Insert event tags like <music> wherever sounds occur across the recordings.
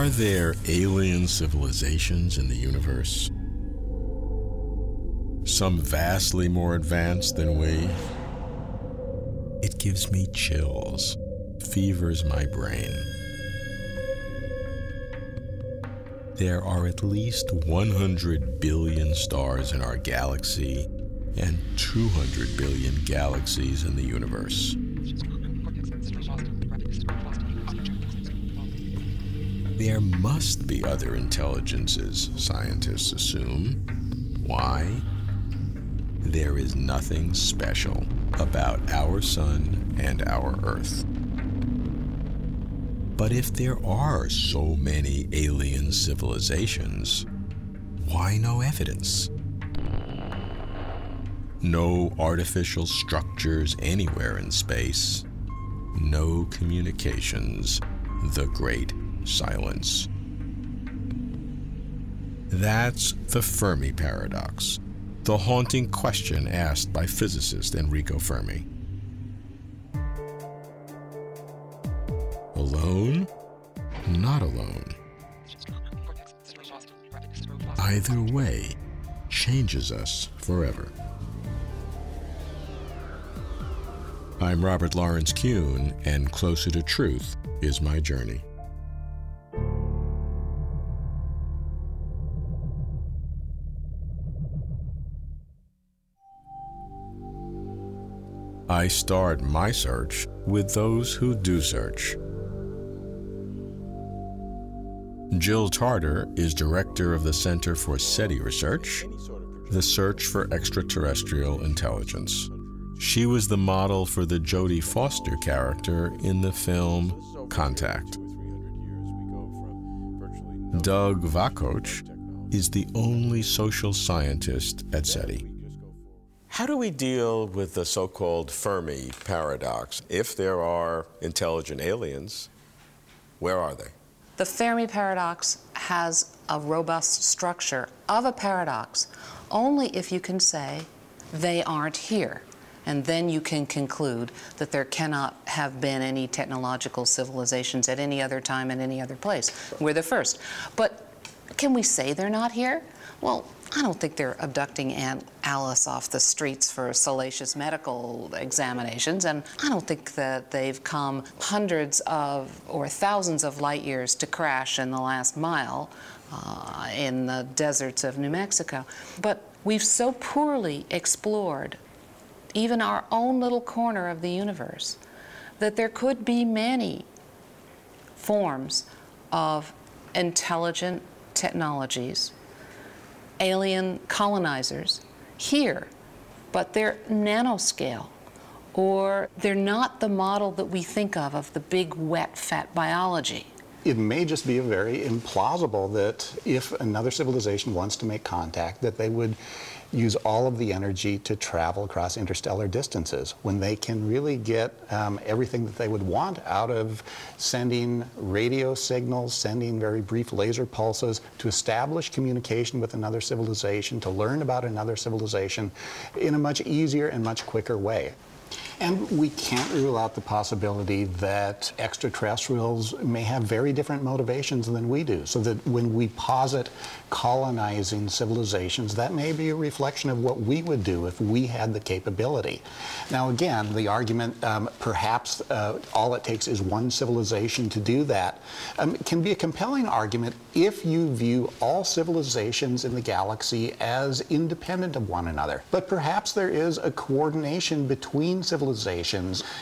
Are there alien civilizations in the universe? Some vastly more advanced than we? It gives me chills, fevers my brain. There are at least 100 billion stars in our galaxy and 200 billion galaxies in the universe. There must be other intelligences, scientists assume. Why? There is nothing special about our sun and our Earth. But if there are so many alien civilizations, why no evidence? No artificial structures anywhere in space. No communications. The great silence. That's the Fermi paradox, the haunting question asked by physicist Enrico Fermi. Alone? Not alone. Either way changes us forever. I'm Robert Lawrence Kuhn, and Closer to Truth is my journey. I start my search with those who do search. Jill Tarter is director of the Center for SETI Research, the search for extraterrestrial intelligence. She was the model for the Jodie Foster character in the film Contact. Doug Vakoch is the only social scientist at SETI. How do we deal with the so called Fermi paradox? If there are intelligent aliens, where are they? The Fermi paradox has a robust structure of a paradox only if you can say they aren't here. And then you can conclude that there cannot have been any technological civilizations at any other time in any other place. We're the first. But can we say they're not here? Well, I don't think they're abducting Aunt Alice off the streets for salacious medical examinations, and I don't think that they've come hundreds of or thousands of light years to crash in the last mile uh, in the deserts of New Mexico. But we've so poorly explored even our own little corner of the universe that there could be many forms of intelligent technologies alien colonizers here, but they're nanoscale or they're not the model that we think of of the big wet fat biology. It may just be very implausible that if another civilization wants to make contact that they would use all of the energy to travel across interstellar distances when they can really get um, everything that they would want out of sending radio signals, sending very brief laser pulses to establish communication with another civilization, to learn about another civilization in a much easier and much quicker way. And we can't rule out the possibility that extraterrestrials may have very different motivations than we do. So that when we posit colonizing civilizations, that may be a reflection of what we would do if we had the capability. Now, again, the argument um, perhaps uh, all it takes is one civilization to do that um, can be a compelling argument if you view all civilizations in the galaxy as independent of one another. But perhaps there is a coordination between civilizations.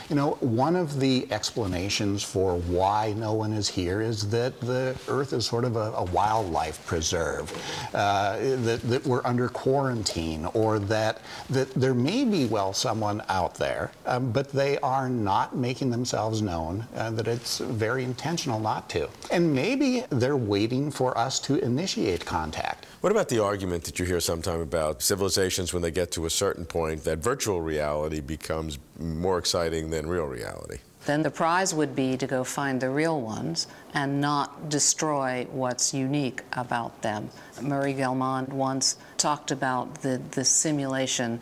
You know, one of the explanations for why no one is here is that the Earth is sort of a, a wildlife preserve, uh, that, that we're under quarantine, or that, that there may be, well, someone out there, um, but they are not making themselves known, uh, that it's very intentional not to. And maybe they're waiting for us to initiate contact. What about the argument that you hear sometime about civilizations when they get to a certain point that virtual reality becomes more exciting than real reality? Then the prize would be to go find the real ones and not destroy what's unique about them. Murray Gell-Mann once talked about the, the simulation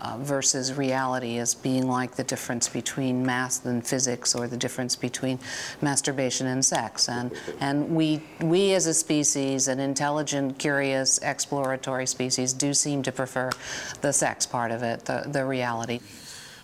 uh, versus reality as being like the difference between math and physics or the difference between masturbation and sex. And, and we, we as a species, an intelligent, curious, exploratory species, do seem to prefer the sex part of it, the, the reality.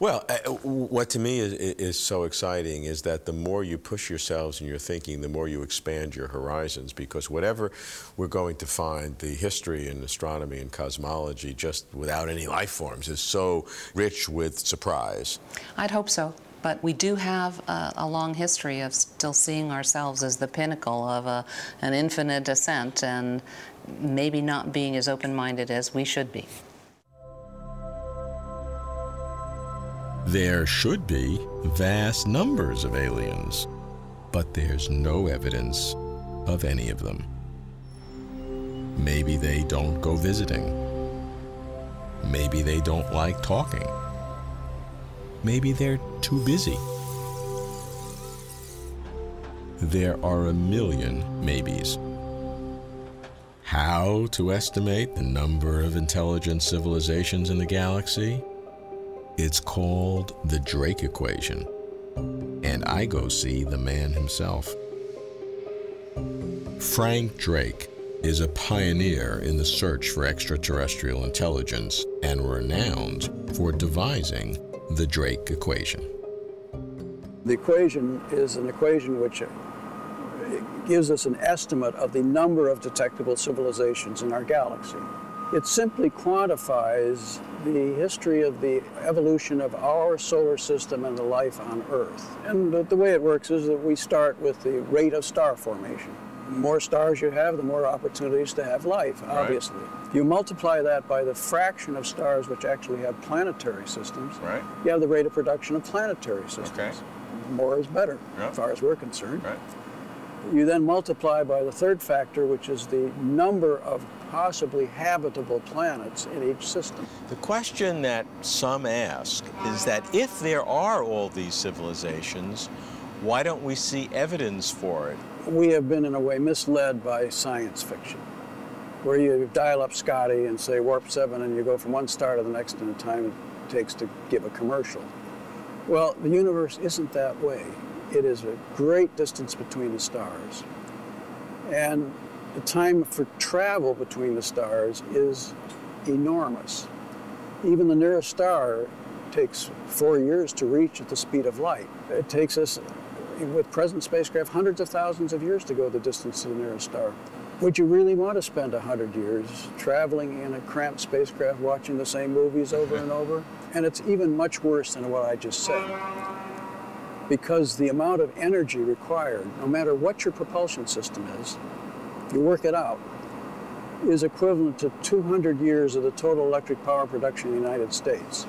Well, uh, what to me is, is, so exciting is that the more you push yourselves in your thinking, the more you expand your horizons. Because whatever we're going to find, the history in astronomy and cosmology, just without any life forms, is so rich with surprise. I'd hope so. But we do have a, a long history of still seeing ourselves as the pinnacle of a, an infinite ascent and maybe not being as open minded as we should be. There should be vast numbers of aliens, but there's no evidence of any of them. Maybe they don't go visiting. Maybe they don't like talking. Maybe they're too busy. There are a million maybes. How to estimate the number of intelligent civilizations in the galaxy? It's called the Drake equation. And I go see the man himself. Frank Drake is a pioneer in the search for extraterrestrial intelligence and renowned for devising the Drake equation. The equation is an equation which uh, gives us an estimate of the number of detectable civilizations in our galaxy. It simply quantifies the history of the evolution of our solar system and the life on Earth. And the, way it works is that we start with the rate of star formation. The more stars you have, the more opportunities to have life, obviously. Right. You multiply that by the fraction of stars which actually have planetary systems, right. you have the rate of production of planetary systems. Okay. More is better, yep. as far as we're concerned. Right. You then multiply by the third factor, which is the number of possibly habitable planets in each system. The question that some ask is that if there are all these civilizations, why don't we see evidence for it? We have been, in a way, misled by science fiction, where you dial up Scotty and say warp 7 and you go from one star to the next in the time it takes to give a commercial. Well, the universe isn't that way. It is a great distance between the stars. And the time for travel between the stars is enormous. Even the nearest star takes four years to reach at the speed of light. It takes us, with present spacecraft, hundreds of thousands of years to go the distance to the nearest star. Would you really want to spend 100 years traveling in a cramped spacecraft watching the same movies over and over? And it's even much worse than what I just said because the amount of energy required, no matter what your propulsion system is, you work it out, is equivalent to 200 years of the total electric power production in the United States.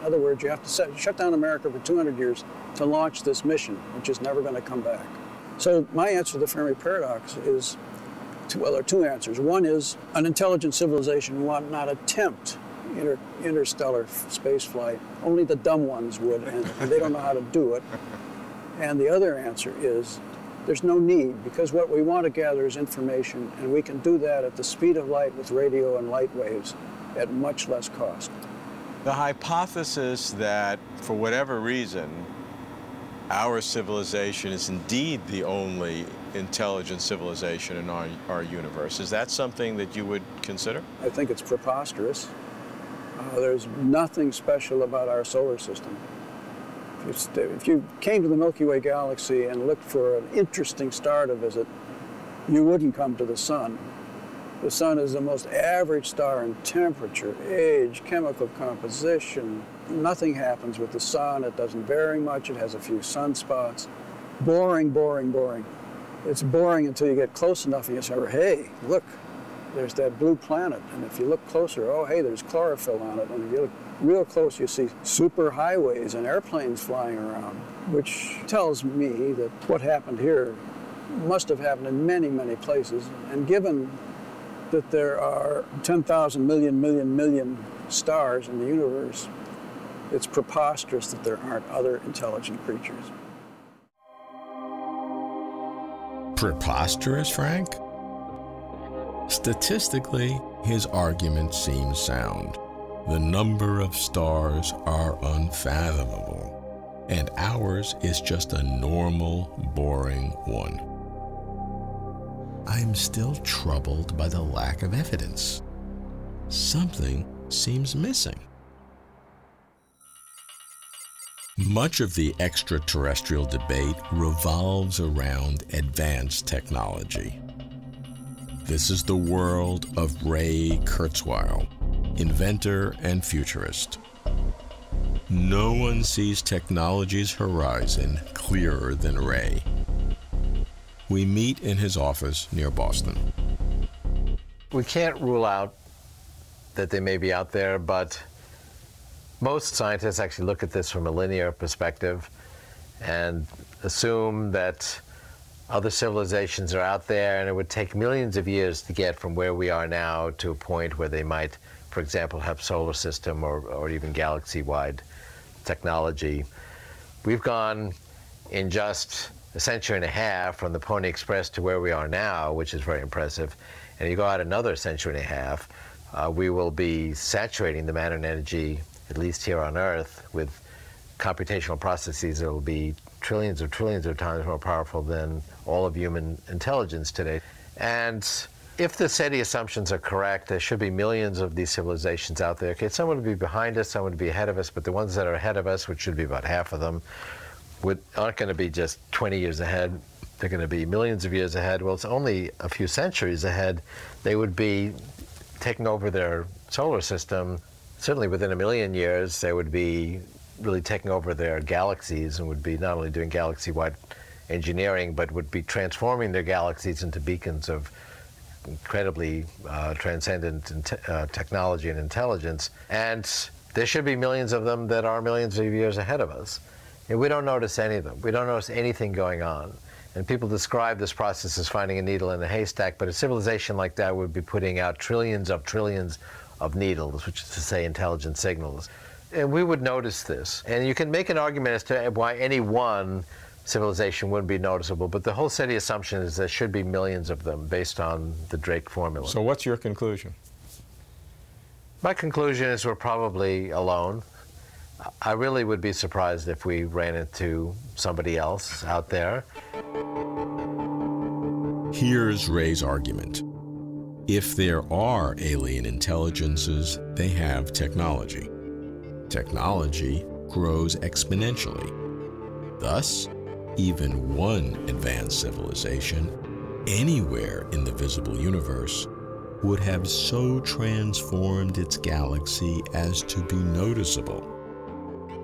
In other words, you have to set, shut down America for 200 years to launch this mission, which is never going to come back. So my answer to the Fermi paradox is, two, well, there are two answers. One is an intelligent civilization will not attempt inter, interstellar space flight. Only the dumb ones would, and they don't know how to do it. And the other answer is there's no need because what we want to gather is information, and we can do that at the speed of light with radio and light waves at much less cost. The hypothesis that, for whatever reason, our civilization is indeed the only intelligent civilization in our, our universe. Is that something that you would consider? I think it's preposterous. Uh, there's nothing special about our solar system. If you came to the Milky Way galaxy and looked for an interesting star to visit, you wouldn't come to the sun. The sun is the most average star in temperature, age, chemical composition. Nothing happens with the sun. It doesn't vary much. It has a few sunspots. Boring, boring, boring. It's boring until you get close enough and you say, hey, look, there's that blue planet. And if you look closer, oh, hey, there's chlorophyll on it. And if you look real close, you see super highways and airplanes flying around, which tells me that what happened here must have happened in many, many places. And given that there are 10,000 million, million, million stars in the universe, it's preposterous that there aren't other intelligent creatures. Preposterous, Frank? Statistically, his argument seems sound. The number of stars are unfathomable, and ours is just a normal, boring one. I'm still troubled by the lack of evidence. Something seems missing. Much of the extraterrestrial debate revolves around advanced technology. This is the world of Ray Kurzweil, inventor and futurist. No one sees technology's horizon clearer than Ray. We meet in his office near Boston. We can't rule out that they may be out there, but most scientists actually look at this from a linear perspective and assume that other civilizations are out there and it would take millions of years to get from where we are now to a point where they might for example, have solar system or, or even galaxy-wide technology. We've gone in just a century and a half from the Pony Express to where we are now, which is very impressive. And you go out another century and a half, uh, we will be saturating the matter and energy, at least here on Earth, with computational processes that will be trillions of trillions of times more powerful than all of human intelligence today. And if the SETI assumptions are correct, there should be millions of these civilizations out there. Okay, some would be behind us, some would be ahead of us, but the ones that are ahead of us, which should be about half of them, would, aren't going to be just 20 years ahead. They're going to be millions of years ahead. Well, it's only a few centuries ahead. They would be taking over their solar system. Certainly within a million years, they would be really taking over their galaxies and would be not only doing galaxy-wide engineering, but would be transforming their galaxies into beacons of incredibly uh, transcendent uh, technology and intelligence. And there should be millions of them that are millions of years ahead of us. And we don't notice any of them. We don't notice anything going on. And people describe this process as finding a needle in a haystack, but a civilization like that would be putting out trillions of trillions of needles, which is to say intelligent signals. And we would notice this. And you can make an argument as to why any one civilization wouldn't be noticeable. But the whole SETI assumption is there should be millions of them based on the Drake formula. So what's your conclusion? My conclusion is we're probably alone. I really would be surprised if we ran into somebody else out there. Here's Ray's argument. If there are alien intelligences, they have technology. Technology grows exponentially. Thus, even one advanced civilization anywhere in the visible universe would have so transformed its galaxy as to be noticeable.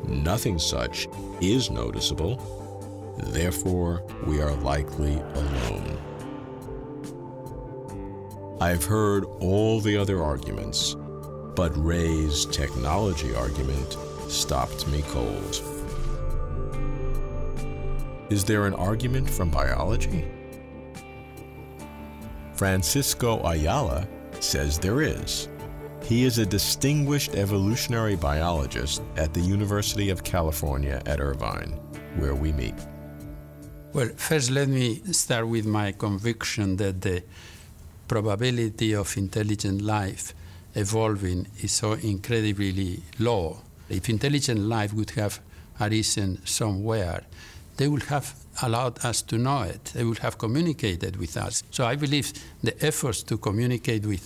Nothing such is noticeable, therefore we are likely alone. I've heard all the other arguments, but Ray's technology argument stopped me cold. Is there an argument from biology? Francisco Ayala says there is. He is a distinguished evolutionary biologist at the University of California at Irvine, where we meet. Well, first, let me start with my conviction that the probability of intelligent life evolving is so incredibly low. If intelligent life would have arisen somewhere, they would have allowed us to know it. They would have communicated with us. So I believe the efforts to communicate with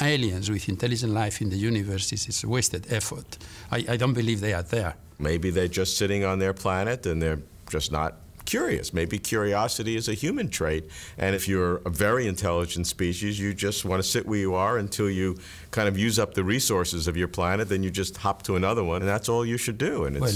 aliens, with intelligent life in the universe, is a wasted effort. I, I don't believe they are there. Maybe they're just sitting on their planet and they're just not curious. Maybe curiosity is a human trait. And if you're a very intelligent species, you just want to sit where you are until you kind of use up the resources of your planet, then you just hop to another one, and that's all you should do. And well,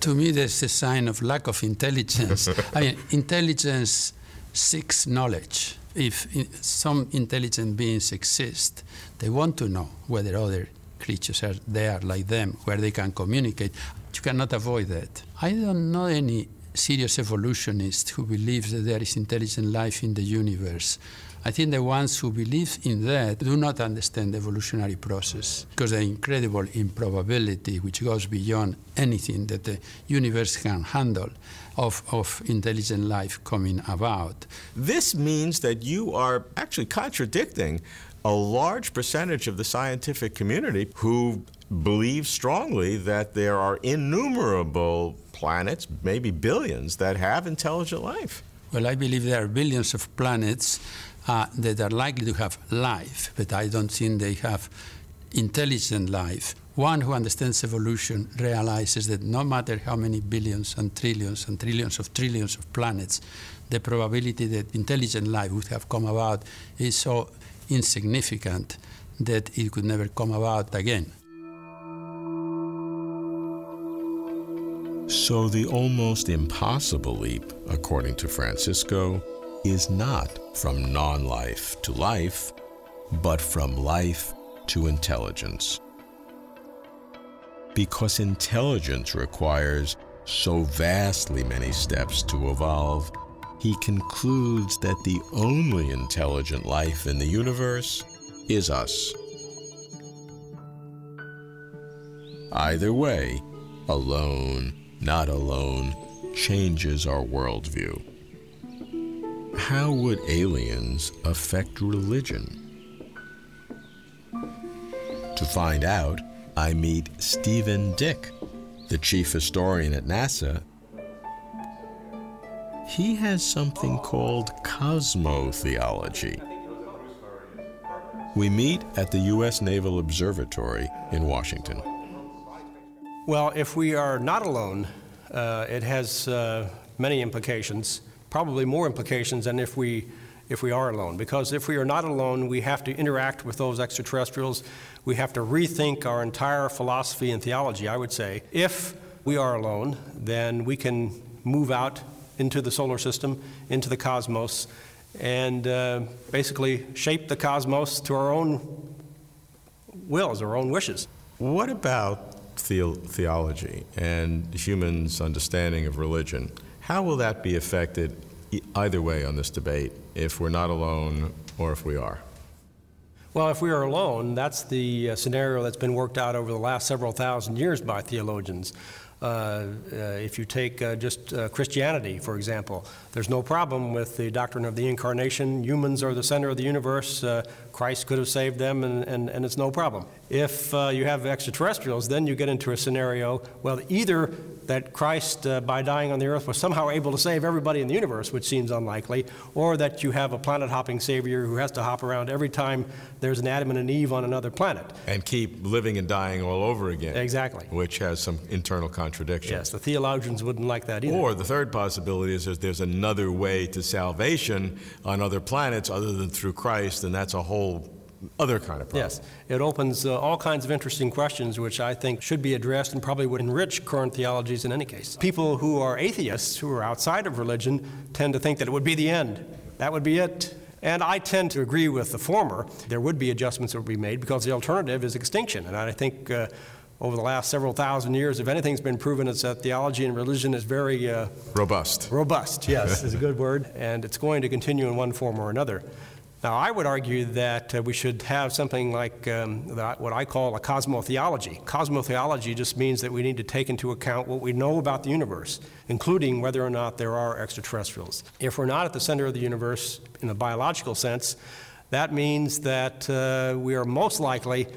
to me, that's a sign of lack of intelligence. I mean, <laughs> intelligence seeks knowledge. If some intelligent beings exist, they want to know whether other creatures are there like them, where they can communicate. You cannot avoid that. I don't know any serious evolutionist who believes that there is intelligent life in the universe. I think the ones who believe in that do not understand the evolutionary process because the incredible improbability, which goes beyond anything that the universe can handle, of, of intelligent life coming about. This means that you are actually contradicting a large percentage of the scientific community who believe strongly that there are innumerable planets, maybe billions, that have intelligent life. Well, I believe there are billions of planets uh, that are likely to have life, but I don't think they have intelligent life. One who understands evolution realizes that no matter how many billions and trillions and trillions of trillions of planets, the probability that intelligent life would have come about is so insignificant that it could never come about again. So the almost impossible leap, according to Francisco, is not from non life to life, but from life to intelligence. Because intelligence requires so vastly many steps to evolve, he concludes that the only intelligent life in the universe is us. Either way, alone, not alone, changes our worldview. How would aliens affect religion? To find out, I meet Stephen Dick, the chief historian at NASA. He has something called cosmotheology. We meet at the U.S. Naval Observatory in Washington. Well, if we are not alone, uh, it has uh, many implications, probably more implications than if we, if we are alone. Because if we are not alone, we have to interact with those extraterrestrials. We have to rethink our entire philosophy and theology, I would say. If we are alone, then we can move out into the solar system, into the cosmos, and uh, basically shape the cosmos to our own wills, our own wishes. What about the- theology and humans' understanding of religion, how will that be affected either way on this debate, if we're not alone or if we are? Well, if we are alone, that's the uh, scenario that's been worked out over the last several thousand years by theologians. Uh, uh, if you take uh, just uh, Christianity, for example, there's no problem with the doctrine of the incarnation. Humans are the center of the universe. Uh, Christ could have saved them, and, and, and it's no problem. If uh, you have extraterrestrials, then you get into a scenario, well, either that Christ, uh, by dying on the earth, was somehow able to save everybody in the universe, which seems unlikely, or that you have a planet hopping Savior who has to hop around every time there's an Adam and an Eve on another planet. And keep living and dying all over again. Exactly. Which has some internal contradiction. Yes, the theologians wouldn't like that either. Or the third possibility is that there's another way to salvation on other planets other than through Christ, and that's a whole other kind of problem. Yes, it opens uh, all kinds of interesting questions which I think should be addressed and probably would enrich current theologies in any case. People who are atheists, who are outside of religion, tend to think that it would be the end. That would be it. And I tend to agree with the former. There would be adjustments that would be made because the alternative is extinction. And I think uh, over the last several thousand years, if anything's been proven, it's that theology and religion is very uh, robust. Robust, <laughs> yes, is a good word. And it's going to continue in one form or another. Now, I would argue that uh, we should have something like um, that, what I call a cosmotheology. Cosmotheology just means that we need to take into account what we know about the universe, including whether or not there are extraterrestrials. If we're not at the center of the universe in a biological sense, that means that uh, we are most likely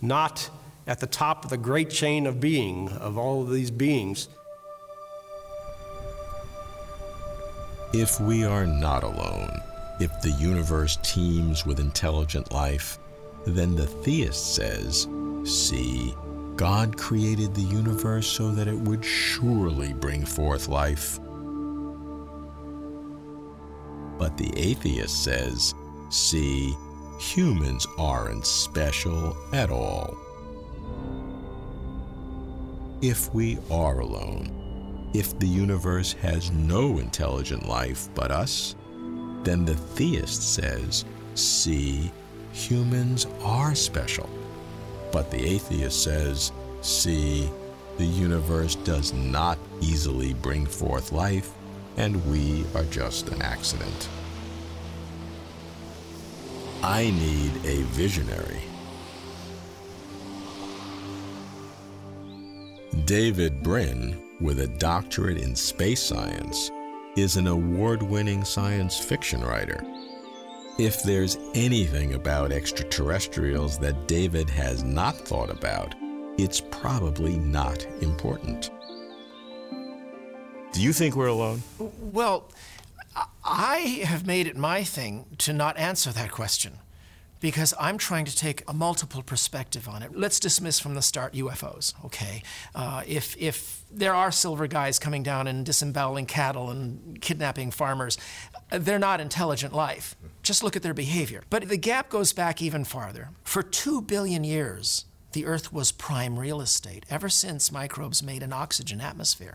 not at the top of the great chain of being, of all of these beings. If we are not alone, if the universe teems with intelligent life, then the theist says, See, God created the universe so that it would surely bring forth life. But the atheist says, See, humans aren't special at all. If we are alone, if the universe has no intelligent life but us, then the theist says, see, humans are special. But the atheist says, see, the universe does not easily bring forth life, and we are just an accident. I need a visionary. David Brin, with a doctorate in space science, is an award winning science fiction writer. If there's anything about extraterrestrials that David has not thought about, it's probably not important. Do you think we're alone? Well, I have made it my thing to not answer that question because I'm trying to take a multiple perspective on it. Let's dismiss from the start UFOs, okay? Uh, if, if there are silver guys coming down and disemboweling cattle and kidnapping farmers, they're not intelligent life. Just look at their behavior. But the gap goes back even farther. For two billion years, the Earth was prime real estate, ever since microbes made an oxygen atmosphere.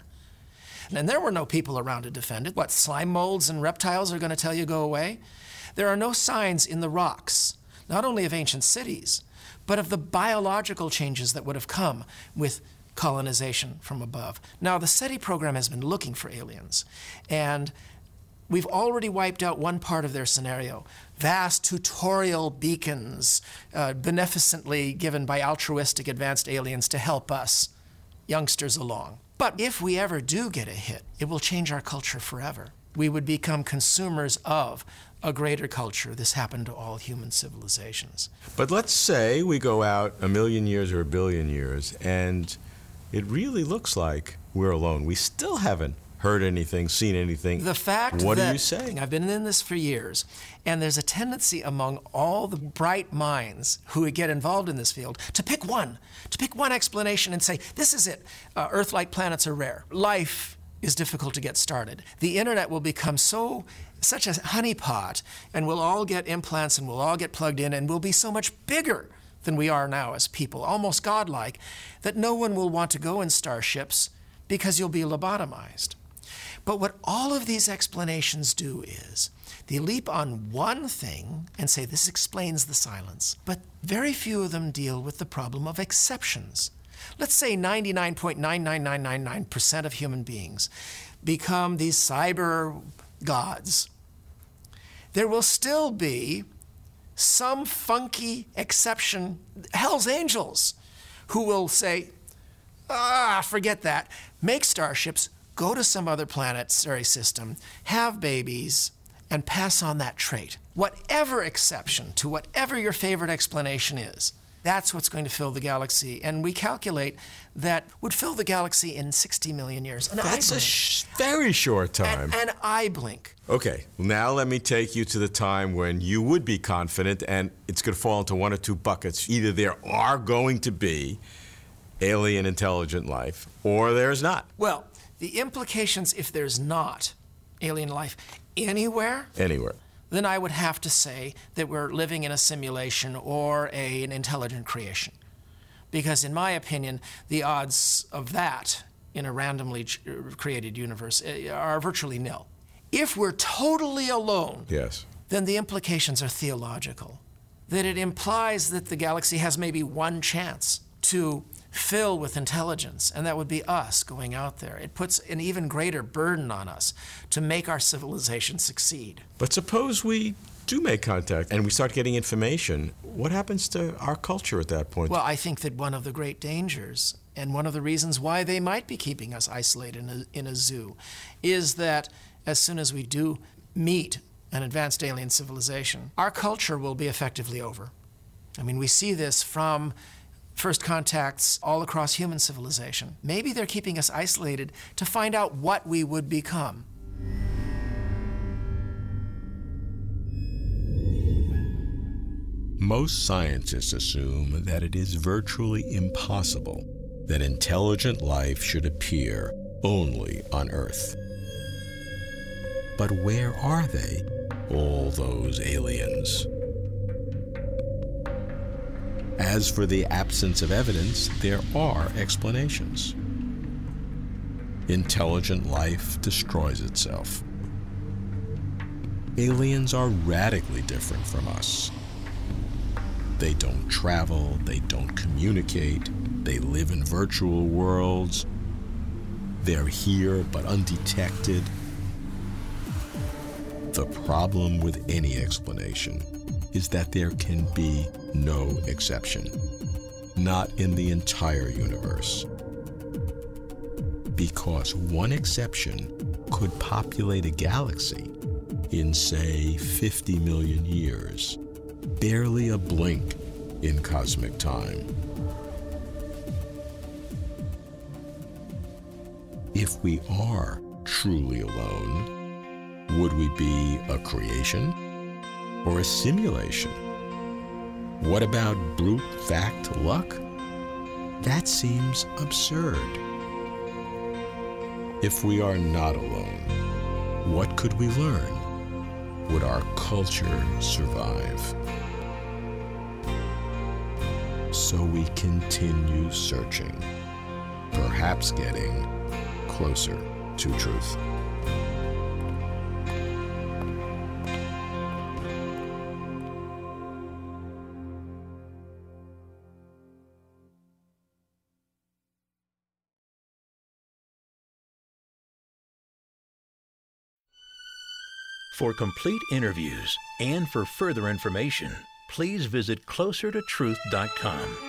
And there were no people around to defend it. What, slime molds and reptiles are going to tell you go away? There are no signs in the rocks, not only of ancient cities, but of the biological changes that would have come with colonization from above. Now, the SETI program has been looking for aliens, and we've already wiped out one part of their scenario vast tutorial beacons uh, beneficently given by altruistic advanced aliens to help us, youngsters, along. But if we ever do get a hit, it will change our culture forever. We would become consumers of a greater culture. This happened to all human civilizations. But let's say we go out a million years or a billion years, and it really looks like we're alone. We still haven't heard anything, seen anything. The fact what that are you saying? I've been in this for years, and there's a tendency among all the bright minds who get involved in this field to pick one, to pick one explanation and say, this is it. Uh, Earth-like planets are rare. Life is difficult to get started. The internet will become so such a honeypot, and we'll all get implants and we'll all get plugged in, and we'll be so much bigger than we are now as people, almost godlike, that no one will want to go in starships because you'll be lobotomized. But what all of these explanations do is they leap on one thing and say this explains the silence, but very few of them deal with the problem of exceptions. Let's say 99.99999% of human beings become these cyber gods. There will still be some funky exception, Hell's Angels, who will say, ah, forget that. Make starships, go to some other planet, planetary system, have babies, and pass on that trait. Whatever exception to whatever your favorite explanation is, that's what's going to fill the galaxy. And we calculate that would fill the galaxy in 60 million years. That's a sh- very short time. An, an eye blink. Okay, now let me take you to the time when you would be confident, and it's going to fall into one or two buckets. Either there are going to be alien intelligent life, or there's not Well, the implications if there's not alien life anywhere, anywhere. Then I would have to say that we're living in a simulation or a, an intelligent creation. Because, in my opinion, the odds of that in a randomly ch- created universe eh, are virtually nil. If we're totally alone, Yes. then the implications are theological. That it implies that the galaxy has maybe one chance to fill with intelligence, and that would be us going out there. It puts an even greater burden on us to make our civilization succeed. But suppose we do make contact and we start getting information. What happens to our culture at that point? Well, I think that one of the great dangers, and one of the reasons why they might be keeping us isolated in a, in a zoo, is that as soon as we do meet an advanced alien civilization, our culture will be effectively over. I mean, we see this from first contacts all across human civilization. Maybe they're keeping us isolated to find out what we would become. Most scientists assume that it is virtually impossible that intelligent life should appear only on Earth. But where are they, all those aliens? As for the absence of evidence, there are explanations. Intelligent life destroys itself. Aliens are radically different from us. They don't travel, they don't communicate, they live in virtual worlds. They're here but undetected. The problem with any explanation is that there can be no exception, not in the entire universe. Because one exception could populate a galaxy in, say, 50 million years, barely a blink in cosmic time. If we are truly alone, would we be a creation or a simulation? What about brute fact luck? That seems absurd. If we are not alone, what could we learn? Would our culture survive? So we continue searching, perhaps getting closer to truth. For complete interviews and for further information, please visit closertotruth.com.